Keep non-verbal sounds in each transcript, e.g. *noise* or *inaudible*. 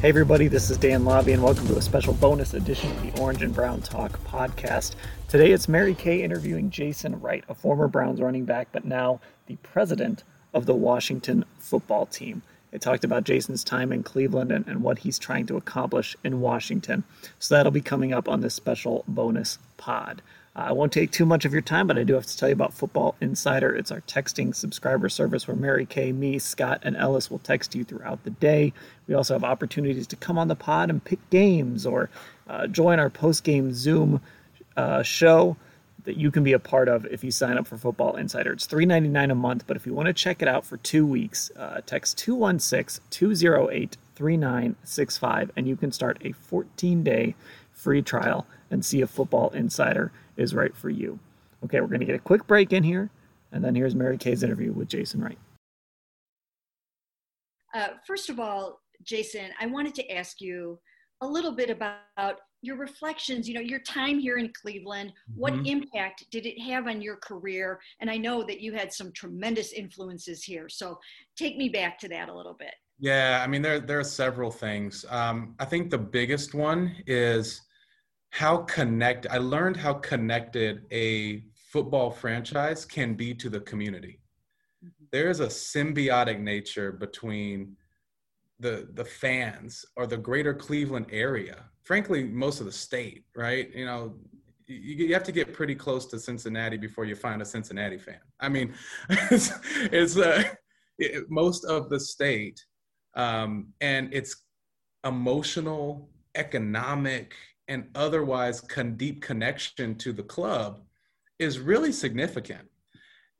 Hey, everybody, this is Dan Labbe, and welcome to a special bonus edition of the Orange and Brown Talk podcast. Today it's Mary Kay interviewing Jason Wright, a former Browns running back, but now the president of the Washington football team. It talked about Jason's time in Cleveland and, and what he's trying to accomplish in Washington. So that'll be coming up on this special bonus pod. Uh, I won't take too much of your time, but I do have to tell you about Football Insider. It's our texting subscriber service where Mary Kay, me, Scott, and Ellis will text you throughout the day. We also have opportunities to come on the pod and pick games or uh, join our post game Zoom uh, show that you can be a part of if you sign up for Football Insider. It's $3.99 a month, but if you want to check it out for two weeks, uh, text 216 208 3965 and you can start a 14 day free trial and see if Football Insider is right for you. Okay, we're going to get a quick break in here, and then here's Mary Kay's interview with Jason Wright. Uh, first of all, Jason, I wanted to ask you a little bit about your reflections, you know, your time here in Cleveland. What mm-hmm. impact did it have on your career? And I know that you had some tremendous influences here. So take me back to that a little bit. Yeah, I mean, there, there are several things. Um, I think the biggest one is how connect I learned how connected a football franchise can be to the community. Mm-hmm. There is a symbiotic nature between the the fans or the greater Cleveland area. Frankly, most of the state, right? You know, you, you have to get pretty close to Cincinnati before you find a Cincinnati fan. I mean, *laughs* it's, it's uh, it, most of the state, um, and it's emotional, economic, and otherwise con- deep connection to the club is really significant.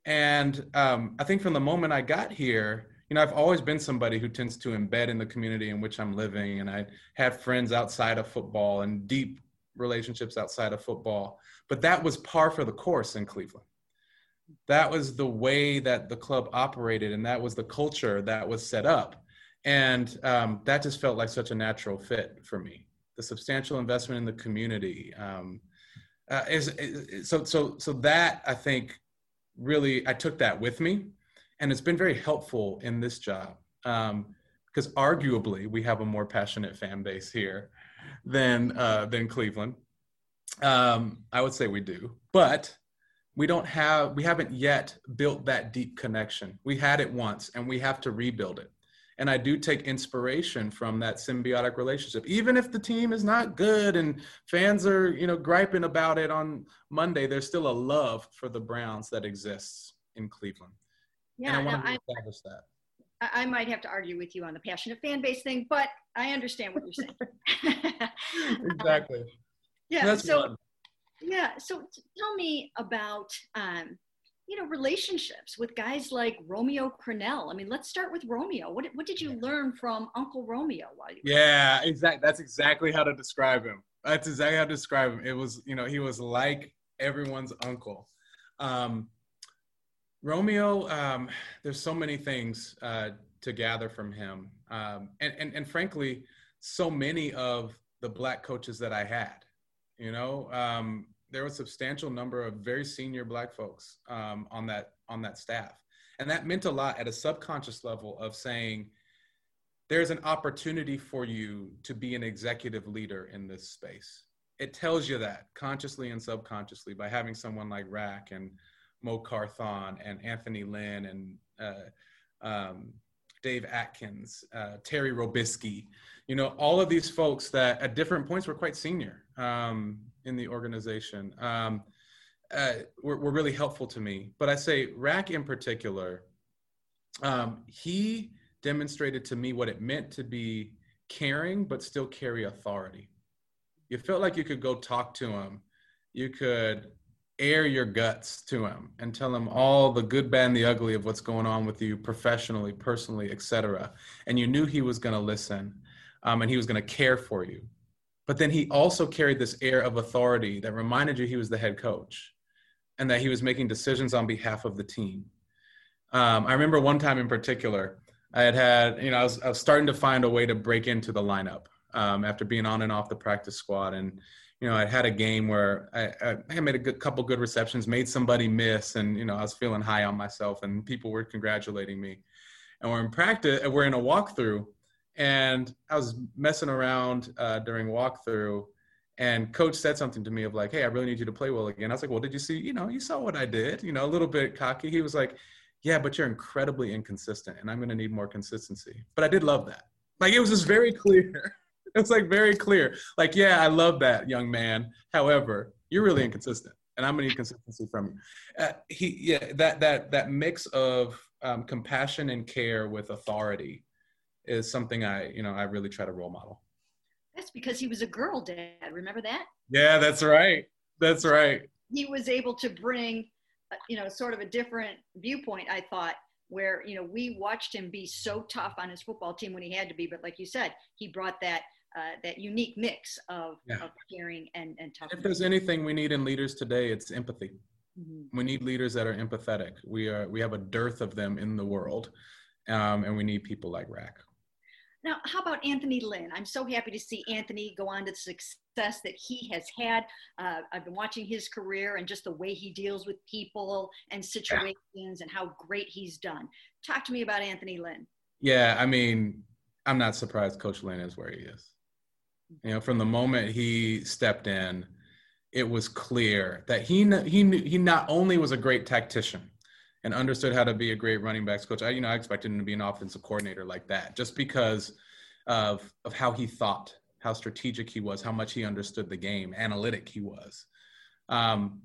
And um, I think from the moment I got here, you know, I've always been somebody who tends to embed in the community in which I'm living, and I have friends outside of football and deep relationships outside of football. But that was par for the course in Cleveland. That was the way that the club operated, and that was the culture that was set up. And um, that just felt like such a natural fit for me the substantial investment in the community. Um, uh, is, is, so so so that I think really I took that with me, and it's been very helpful in this job um, because arguably we have a more passionate fan base here than uh, than Cleveland. Um, I would say we do, but we don't have we haven't yet built that deep connection. We had it once, and we have to rebuild it and I do take inspiration from that symbiotic relationship. Even if the team is not good and fans are, you know, griping about it on Monday, there's still a love for the Browns that exists in Cleveland. Yeah, and I want to establish that. I might have to argue with you on the passionate fan base thing, but I understand what you're saying. *laughs* *laughs* exactly. yeah. That's so, fun. yeah. So tell me about um, you know relationships with guys like Romeo Crennel. I mean, let's start with Romeo. What what did you learn from Uncle Romeo while you? Yeah, exactly. That's exactly how to describe him. That's exactly how to describe him. It was you know he was like everyone's uncle. Um, Romeo, um, there's so many things uh, to gather from him, um, and, and and frankly, so many of the black coaches that I had. You know, um, there was a substantial number of very senior black folks um, on that on that staff. And that meant a lot at a subconscious level of saying there's an opportunity for you to be an executive leader in this space. It tells you that consciously and subconsciously by having someone like Rack and Mo Carthon and Anthony Lynn and uh, um, Dave Atkins, uh, Terry Robiskie, you know, all of these folks that at different points were quite senior um, in the organization um, uh, were, were, really helpful to me. But I say Rack in particular, um, he demonstrated to me what it meant to be caring but still carry authority. You felt like you could go talk to him. You could air your guts to him and tell him all the good, bad, and the ugly of what's going on with you professionally, personally, etc. And you knew he was going to listen um, and he was going to care for you. But then he also carried this air of authority that reminded you he was the head coach and that he was making decisions on behalf of the team. Um, I remember one time in particular, I had had, you know, I was, I was starting to find a way to break into the lineup um, after being on and off the practice squad. And you know, I had a game where I, I made a good, couple good receptions, made somebody miss, and you know, I was feeling high on myself, and people were congratulating me. And we're in practice, we're in a walkthrough, and I was messing around uh, during walkthrough, and coach said something to me of like, "Hey, I really need you to play well again." I was like, "Well, did you see? You know, you saw what I did. You know, a little bit cocky." He was like, "Yeah, but you're incredibly inconsistent, and I'm going to need more consistency." But I did love that. Like it was just very *laughs* clear. *laughs* it's like very clear. Like, yeah, I love that young man. However, you're really inconsistent, and I'm gonna need consistency from you. Uh, he, yeah, that that that mix of um, compassion and care with authority is something I, you know, I really try to role model. That's because he was a girl dad. Remember that? Yeah, that's right. That's right. He was able to bring, uh, you know, sort of a different viewpoint. I thought where you know we watched him be so tough on his football team when he had to be, but like you said, he brought that uh, that unique mix of, yeah. of caring and, and toughness. If there's anything we need in leaders today, it's empathy. Mm-hmm. We need leaders that are empathetic. We are we have a dearth of them in the world, um, and we need people like Rack. Now, how about Anthony Lynn? I'm so happy to see Anthony go on to the success that he has had. Uh, I've been watching his career and just the way he deals with people and situations yeah. and how great he's done. Talk to me about Anthony Lynn. Yeah, I mean, I'm not surprised Coach Lynn is where he is. You know, from the moment he stepped in, it was clear that he he knew, he not only was a great tactician and understood how to be a great running backs coach. I you know I expected him to be an offensive coordinator like that, just because of of how he thought, how strategic he was, how much he understood the game, analytic he was. Um,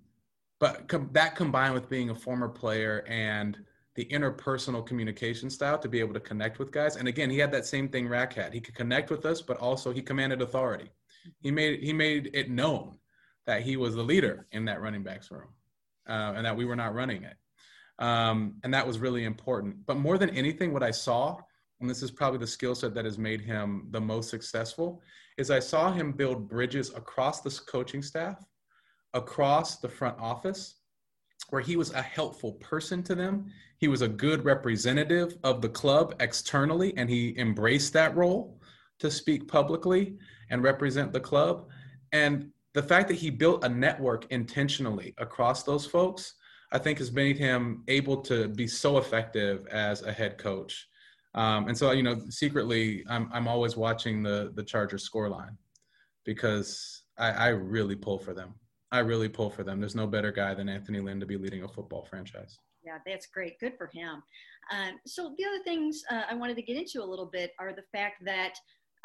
but com- that combined with being a former player and the interpersonal communication style to be able to connect with guys. And again, he had that same thing Rack had. He could connect with us, but also he commanded authority. He made he made it known that he was the leader in that running backs room, uh, and that we were not running it. Um, and that was really important. But more than anything, what I saw, and this is probably the skill set that has made him the most successful, is I saw him build bridges across the coaching staff, across the front office, where he was a helpful person to them. He was a good representative of the club externally, and he embraced that role to speak publicly and represent the club. And the fact that he built a network intentionally across those folks, I think has made him able to be so effective as a head coach. Um, and so, you know, secretly, I'm, I'm always watching the, the Chargers scoreline because I, I really pull for them. I really pull for them. There's no better guy than Anthony Lynn to be leading a football franchise. Yeah, that's great. Good for him. Um, so the other things uh, I wanted to get into a little bit are the fact that,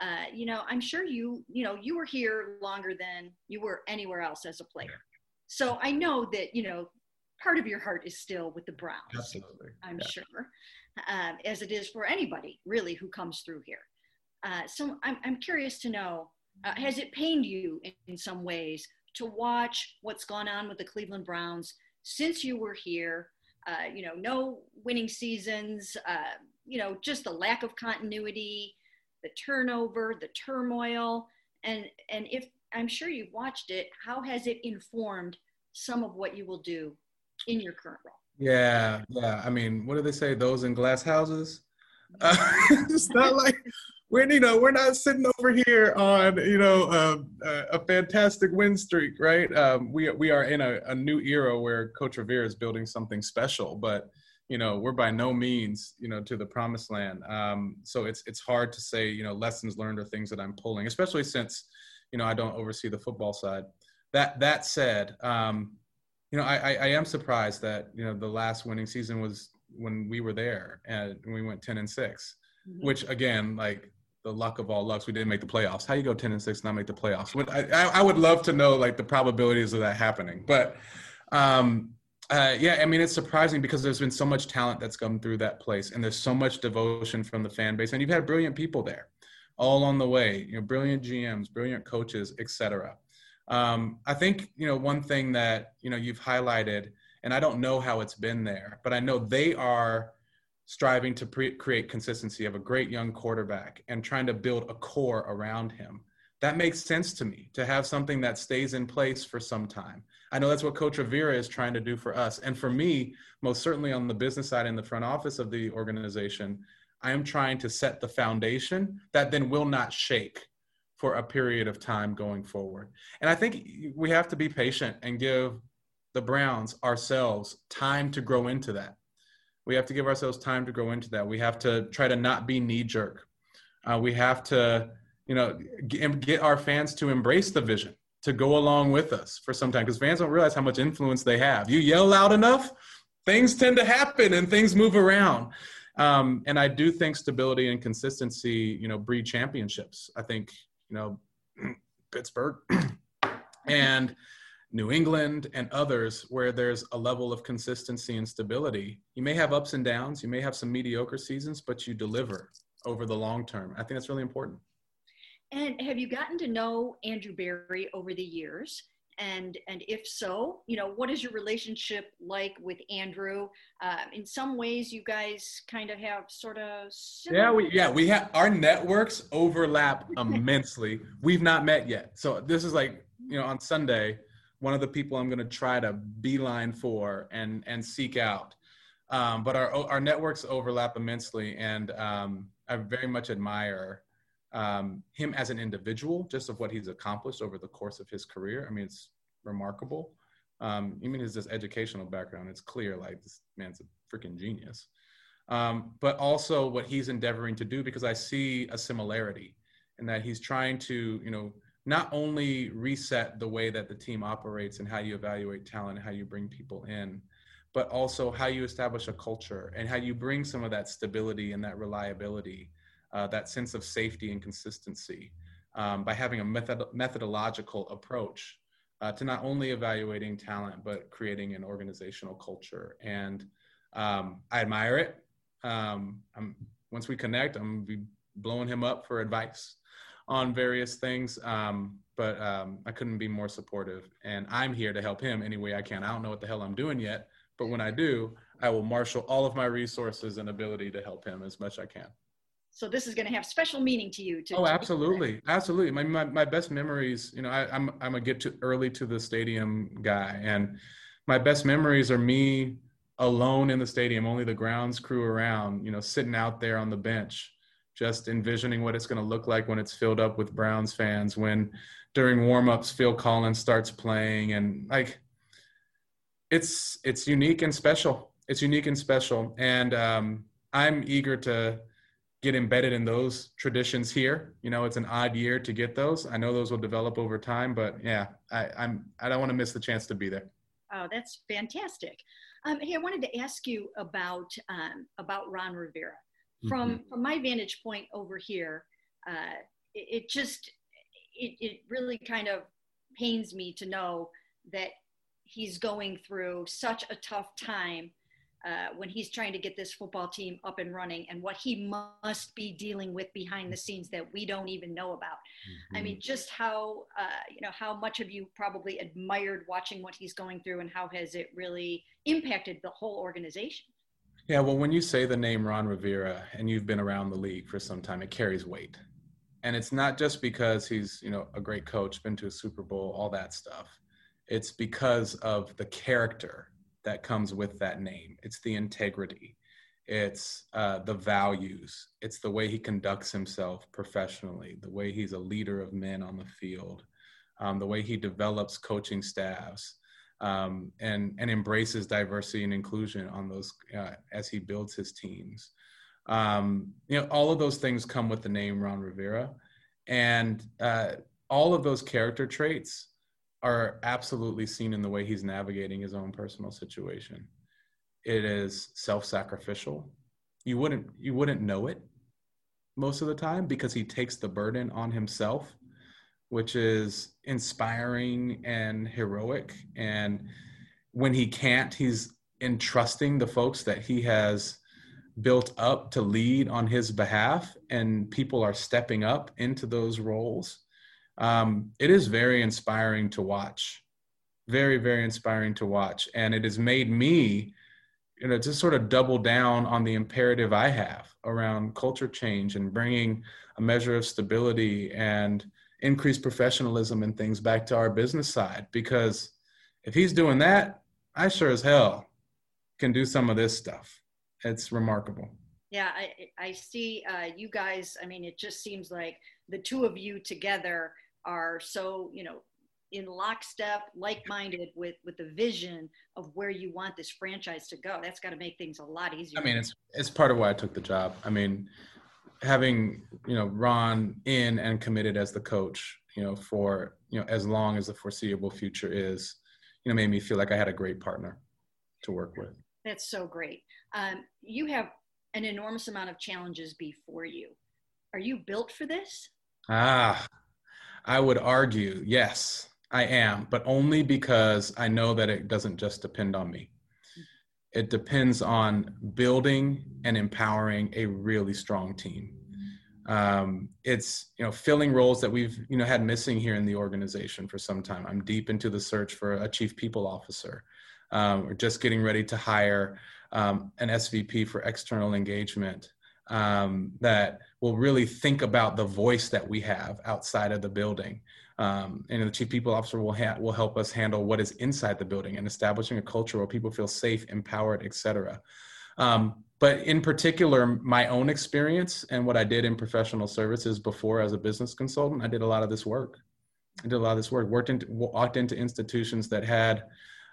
uh, you know, I'm sure you, you know, you were here longer than you were anywhere else as a player. So I know that, you know, part of your heart is still with the Browns. Absolutely. I'm yeah. sure, uh, as it is for anybody really who comes through here. Uh, so I'm, I'm curious to know, uh, has it pained you in, in some ways to watch what's gone on with the Cleveland Browns since you were here. Uh, you know, no winning seasons, uh, you know, just the lack of continuity, the turnover, the turmoil. And, and if I'm sure you've watched it, how has it informed some of what you will do in your current role? Yeah, yeah. I mean, what do they say? Those in glass houses? Uh, *laughs* *laughs* it's not like we're you know we're not sitting over here on you know um, a fantastic win streak, right? Um, we we are in a, a, new era where Coach Rivera is building something special, but you know we're by no means you know to the promised land. Um, so it's it's hard to say you know lessons learned or things that I'm pulling, especially since you know, I don't oversee the football side. That that said, um, you know, I, I, I am surprised that you know the last winning season was when we were there and we went ten and 6 mm-hmm. which again, like the luck of all lucks, we didn't make the playoffs. How you go ten and six not make the playoffs? I, I would love to know like the probabilities of that happening, but um, uh, yeah, I mean, it's surprising because there's been so much talent that's come through that place, and there's so much devotion from the fan base, and you've had brilliant people there, all on the way. You know, brilliant GMs, brilliant coaches, etc. Um, I think you know one thing that you know you've highlighted, and I don't know how it's been there, but I know they are striving to pre- create consistency of a great young quarterback and trying to build a core around him. That makes sense to me to have something that stays in place for some time. I know that's what Coach Rivera is trying to do for us. And for me, most certainly on the business side in the front office of the organization, I am trying to set the foundation that then will not shake for a period of time going forward. And I think we have to be patient and give the Browns ourselves time to grow into that. We have to give ourselves time to grow into that. We have to try to not be knee jerk. Uh, we have to, you know, get our fans to embrace the vision to go along with us for some time because fans don't realize how much influence they have. You yell loud enough, things tend to happen and things move around. Um, and I do think stability and consistency, you know, breed championships. I think, you know, *clears throat* Pittsburgh *clears throat* and New England and others where there's a level of consistency and stability. You may have ups and downs, you may have some mediocre seasons, but you deliver over the long term. I think that's really important. And have you gotten to know Andrew Berry over the years? And and if so, you know, what is your relationship like with Andrew? Uh, in some ways, you guys kind of have sort of yeah, we yeah we have our networks overlap immensely. We've not met yet, so this is like you know on Sunday, one of the people I'm going to try to beeline for and and seek out. Um, but our our networks overlap immensely, and um, I very much admire um, him as an individual, just of what he's accomplished over the course of his career. I mean, it's remarkable. Um, even his just educational background, it's clear like this man's a freaking genius. Um, but also what he's endeavoring to do, because I see a similarity in that he's trying to, you know, not only reset the way that the team operates and how you evaluate talent how you bring people in, but also how you establish a culture and how you bring some of that stability and that reliability uh, that sense of safety and consistency um, by having a method- methodological approach uh, to not only evaluating talent but creating an organizational culture. And um, I admire it. Um, once we connect, I'm gonna be blowing him up for advice on various things. Um, but um, I couldn't be more supportive, and I'm here to help him any way I can. I don't know what the hell I'm doing yet, but when I do, I will marshal all of my resources and ability to help him as much as I can. So this is going to have special meaning to you. To, oh, absolutely, absolutely. My, my my best memories, you know, I, I'm I'm a get to early to the stadium guy, and my best memories are me alone in the stadium, only the grounds crew around, you know, sitting out there on the bench, just envisioning what it's going to look like when it's filled up with Browns fans. When during warmups, Phil Collins starts playing, and like, it's it's unique and special. It's unique and special, and um, I'm eager to get embedded in those traditions here. You know, it's an odd year to get those. I know those will develop over time, but yeah, I, I'm I don't want to miss the chance to be there. Oh, that's fantastic. Um, hey, I wanted to ask you about um, about Ron Rivera. From mm-hmm. from my vantage point over here, uh, it, it just it, it really kind of pains me to know that he's going through such a tough time uh, when he's trying to get this football team up and running and what he must be dealing with behind the scenes that we don't even know about. Mm-hmm. I mean, just how, uh, you know, how much have you probably admired watching what he's going through and how has it really impacted the whole organization? Yeah, well, when you say the name Ron Rivera and you've been around the league for some time, it carries weight. And it's not just because he's, you know, a great coach, been to a Super Bowl, all that stuff. It's because of the character that comes with that name. It's the integrity, it's uh, the values, it's the way he conducts himself professionally, the way he's a leader of men on the field, um, the way he develops coaching staffs. Um, and and embraces diversity and inclusion on those uh, as he builds his teams. Um, you know, all of those things come with the name Ron Rivera, and uh, all of those character traits are absolutely seen in the way he's navigating his own personal situation. It is self-sacrificial. You wouldn't you wouldn't know it most of the time because he takes the burden on himself, which is inspiring and heroic. And when he can't, he's entrusting the folks that he has built up to lead on his behalf, and people are stepping up into those roles. Um, it is very inspiring to watch. Very, very inspiring to watch. And it has made me you know just sort of double down on the imperative i have around culture change and bringing a measure of stability and increased professionalism and things back to our business side because if he's doing that i sure as hell can do some of this stuff it's remarkable yeah i i see uh, you guys i mean it just seems like the two of you together are so you know in lockstep, like-minded with with the vision of where you want this franchise to go. That's got to make things a lot easier. I mean, it's it's part of why I took the job. I mean, having you know Ron in and committed as the coach, you know, for you know as long as the foreseeable future is, you know, made me feel like I had a great partner to work with. That's so great. Um, you have an enormous amount of challenges before you. Are you built for this? Ah, I would argue yes. I am, but only because I know that it doesn't just depend on me. It depends on building and empowering a really strong team. Um, it's you know filling roles that we've you know had missing here in the organization for some time. I'm deep into the search for a chief people officer. Um, we're just getting ready to hire um, an SVP for external engagement um, that will really think about the voice that we have outside of the building um, and the chief people officer will ha- will help us handle what is inside the building and establishing a culture where people feel safe, empowered, etc. Um, but in particular, my own experience and what I did in professional services before as a business consultant, I did a lot of this work. I did a lot of this work. Worked into walked into institutions that had,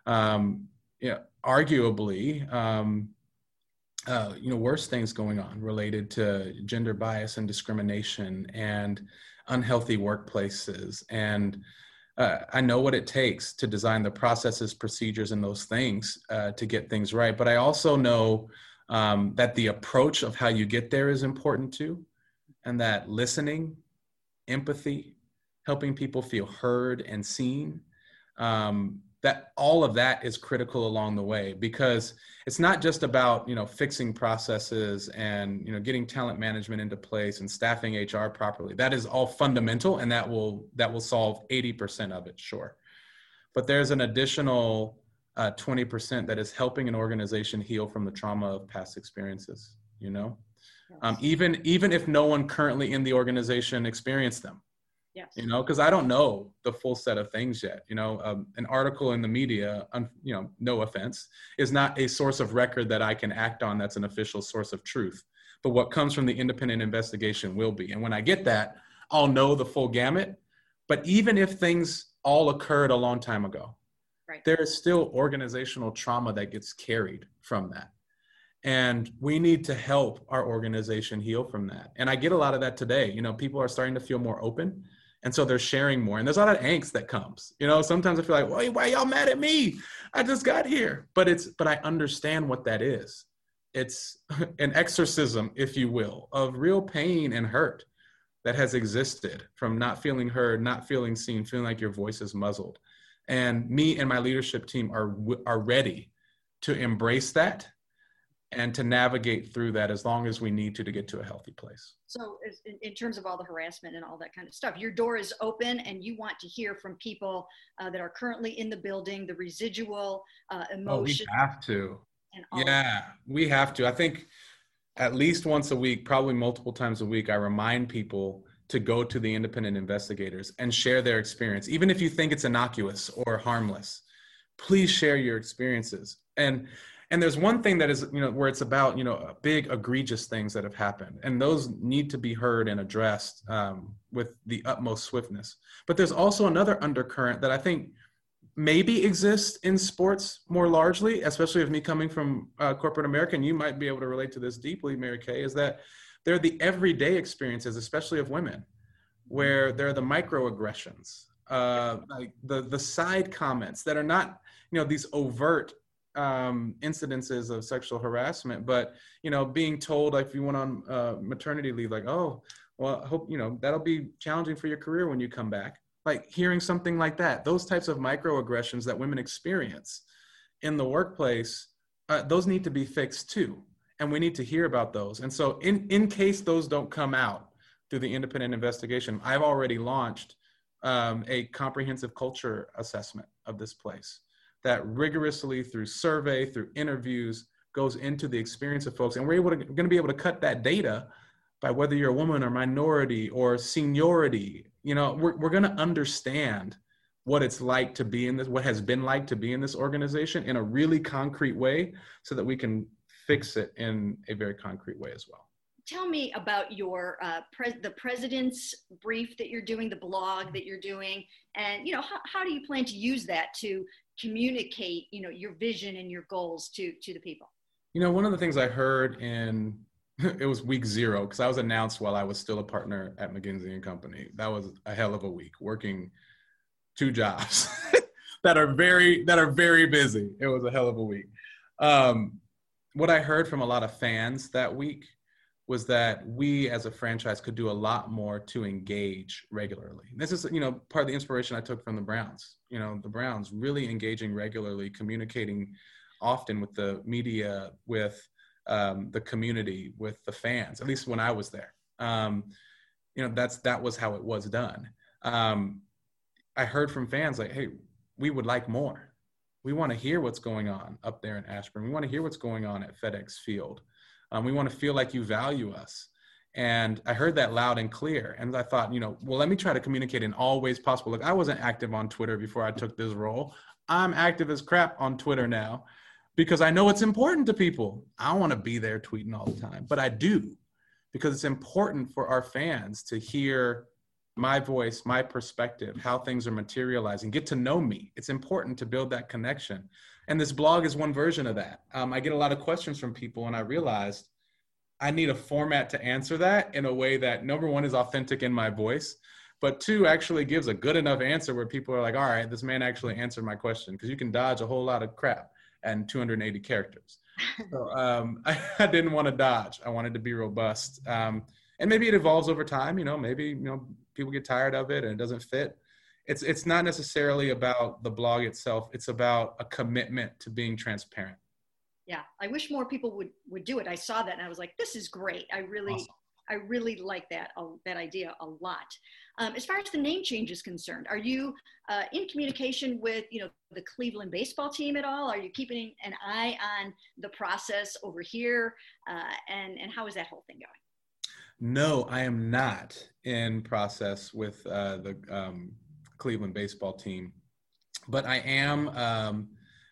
um, you know, arguably. Um, uh, you know, worse things going on related to gender bias and discrimination and unhealthy workplaces and uh, I know what it takes to design the processes, procedures, and those things uh, to get things right. But I also know um, that the approach of how you get there is important too, and that listening, empathy, helping people feel heard and seen, um, that all of that is critical along the way because it's not just about you know fixing processes and you know getting talent management into place and staffing hr properly. That is all fundamental and that will that will solve 80% of it sure. But there's an additional uh, 20% that is helping an organization heal from the trauma of past experiences you know? Um, even even if no one currently in the organization experienced them Yes. You know, because I don't know the full set of things yet. You know, um, an article in the media, um, you know, no offense, is not a source of record that I can act on that's an official source of truth. But what comes from the independent investigation will be. And when I get that, I'll know the full gamut. But even if things all occurred a long time ago, right. there is still organizational trauma that gets carried from that. And we need to help our organization heal from that. And I get a lot of that today. You know, people are starting to feel more open and so they're sharing more and there's a lot of angst that comes. You know sometimes i feel like why, why y'all mad at me? I just got here. But it's but i understand what that is. It's *laughs* an exorcism if you will of real pain and hurt that has existed from not feeling heard not feeling seen feeling like your voice is muzzled. And me and my leadership team are are ready to embrace that and to navigate through that as long as we need to to get to a healthy place. So, in, in terms of all the harassment and all that kind of stuff, your door is open, and you want to hear from people uh, that are currently in the building, the residual uh, emotion. Oh, we have to. yeah, we have to. I think at least once a week, probably multiple times a week, I remind people to go to the independent investigators and share their experience, even if you think it's innocuous or harmless. Please share your experiences and and there's one thing that is you know where it's about you know big egregious things that have happened and those need to be heard and addressed um, with the utmost swiftness. But there's also another undercurrent that i think maybe exists in sports more largely especially of me coming from uh, corporate america and you might be able to relate to this deeply mary kay is that they're the everyday experiences especially of women where there are the microaggressions, uh, like the the side comments that are not, you know, these overt um, incidences of sexual harassment, but you know, being told like if you went on uh, maternity leave, like, oh, well, I hope you know that'll be challenging for your career when you come back. Like hearing something like that, those types of microaggressions that women experience in the workplace, uh, those need to be fixed too, and we need to hear about those. And so, in in case those don't come out through the independent investigation, I've already launched um, a comprehensive culture assessment of this place that rigorously through survey, through interviews, goes into the experience of folks. And we're able to, going to be able to cut that data by whether you're a woman or minority or seniority. You know, we're, we're going to understand what it's like to be in this, what has been like to be in this organization in a really concrete way so that we can fix it in a very concrete way as well tell me about your uh, pre- the president's brief that you're doing, the blog that you're doing, and you know how do you plan to use that to communicate you know your vision and your goals to to the people? You know one of the things i heard in *laughs* it was week zero because i was announced while i was still a partner at mckinsey and company. That was a hell of a week working two jobs *laughs* that are very that are very busy. It was a hell of a week. Um, what i heard from a lot of fans that week was that we as a franchise could do a lot more to engage regularly. This is, you know, part of the inspiration I took from the Browns. You know, the Browns really engaging regularly, communicating often with the media, with um, the community, with the fans. At least when I was there, um, you know, that's that was how it was done. Um, I heard from fans like, "Hey, we would like more. We want to hear what's going on up there in Ashburn. We want to hear what's going on at FedEx Field." Um, we want to feel like you value us. And I heard that loud and clear. And I thought, you know, well, let me try to communicate in all ways possible. Look, I wasn't active on Twitter before I took this role. I'm active as crap on Twitter now because I know it's important to people. I want to be there tweeting all the time, but I do because it's important for our fans to hear my voice, my perspective, how things are materializing, get to know me. It's important to build that connection. And this blog is one version of that. Um, I get a lot of questions from people, and I realized I need a format to answer that in a way that number one is authentic in my voice, but two actually gives a good enough answer where people are like, all right, this man actually answered my question because you can dodge a whole lot of crap and 280 characters. *laughs* so um, I, *laughs* I, didn't want to dodge. I wanted to be robust. Um, and maybe it evolves over time. You know, maybe you know people get tired of it and it doesn't fit it's it's not necessarily about the blog itself. It's about a commitment to being transparent. Yeah i wish more people would would do it. I saw that and i was like this is great. I really awesome. i really like that uh, that idea a lot. Um, as far as the name change is concerned are you uh, in communication with you know the cleveland baseball team at all? Are you keeping an eye on the process over here? Uh, and and how is that whole thing going? No i am not in process with uh, the um, Cleveland baseball team. But I am, um,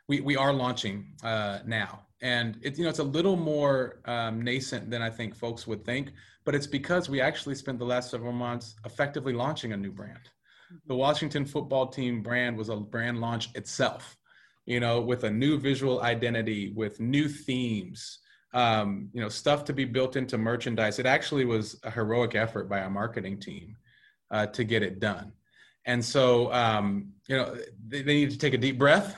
we, we are launching uh, now. And it, you know, it's a little more um, nascent than I think folks would think, but it's because we actually spent the last several months effectively launching a new brand. The Washington football team brand was a brand launch itself, you know, with a new visual identity, with new themes, um, you know, stuff to be built into merchandise. It actually was a heroic effort by our marketing team uh, to get it done. And so, um, you know, they, they, need to take a deep breath.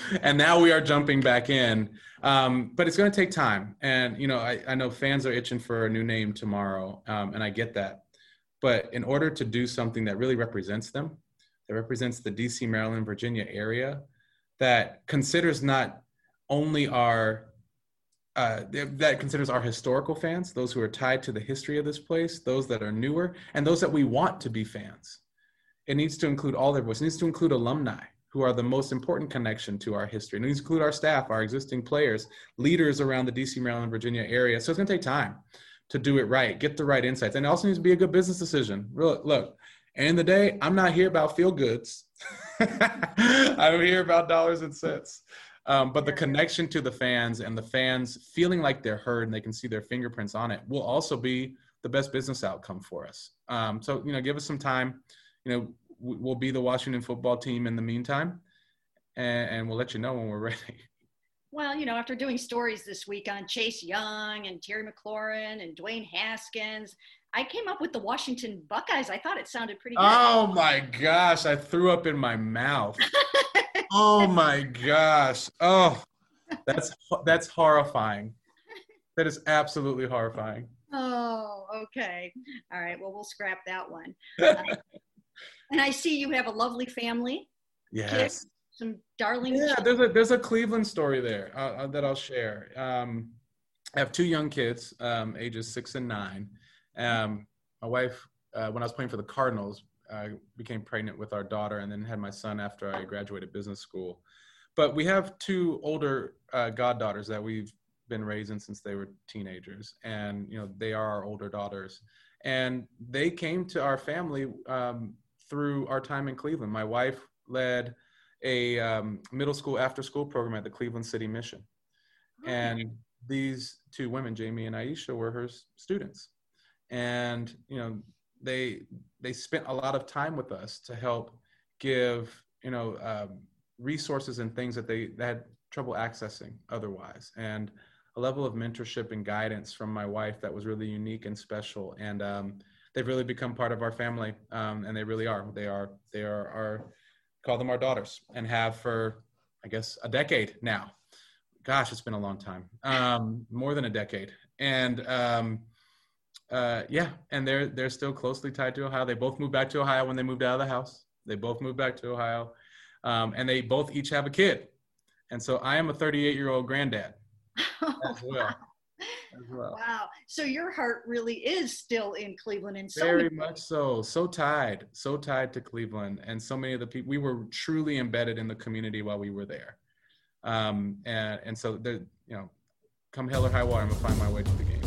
*laughs* and now we are jumping back in. Um, but it's going to take time. And, you know, I, I, know fans are itching for a new name tomorrow. Um, and I get that. But in order to do something that really represents them, that represents the DC, Maryland, Virginia area, that considers not only our uh, that considers our historical fans, those who are tied to the history of this place, those that are newer, and those that we want to be fans it needs to include all their voice. It needs to include alumni who are the most important connection to our history. It needs to include our staff, our existing players, leaders around the DC, Maryland, Virginia area. So it's going to take time to do it right, get the right insights. And it also needs to be a good business decision. Look, look end of the day, I'm not here about feel goods. *laughs* I'm here about dollars and cents. Um, but the connection to the fans and the fans feeling like they're heard and they can see their fingerprints on it will also be the best business outcome for us. Um, so, you know, give us some time you know, we'll be the Washington football team in the meantime, and, and we'll let you know when we're *laughs* ready. Well, you know, after doing stories this week on Chase Young and Terry McLaurin and Dwayne Haskins, I came up with the Washington Buckeyes. I thought it sounded pretty good. Oh my gosh, I threw up in my mouth. *laughs* oh my gosh. Oh, that's that's horrifying. That is absolutely horrifying. Oh, okay. All right. Well, we'll scrap that one. Uh, *laughs* and I see you have a lovely family. Yes. Kids, some darling. Yeah, children. there's a there's a Cleveland story there uh, uh, that I'll share. Um, I have two young kids, um, ages six and nine. Um, my wife, uh, when I was playing for the Cardinals, uh, became pregnant with our daughter, and then had my son after I graduated business school. But we have two older uh, goddaughters that we've been raising since they were teenagers, and you know they are our older daughters, and they came to our family um, through our time in Cleveland. My wife led a um, middle school after school program at the Cleveland City Mission. And these two women, Jamie and Aisha, were her students. And, you know, they they spent a lot of time with us to help give, you know, um, resources and things that they, they had trouble accessing otherwise. And a level of mentorship and guidance from my wife that was really unique and special. And um, they've really become part of our family. Um, and they really are. They are, they are our, call them our daughters and have for i guess a decade now. Gosh it's been a long time. Um, more than a decade. And um, uh, yeah and they're they're still closely tied to ohio. They both moved back to ohio when they moved out of the house. They both moved back to ohio. Um, and they both each have a kid. And so i am a 38 year old granddad *laughs* as well well Wow. So your heart really is still in Cleveland and so Very much so. So tied, so tied to Cleveland, and so many of the people. We were truly embedded in the community while we were there, um, and and so the you know, come hell or high water, I'm gonna find my way to the game.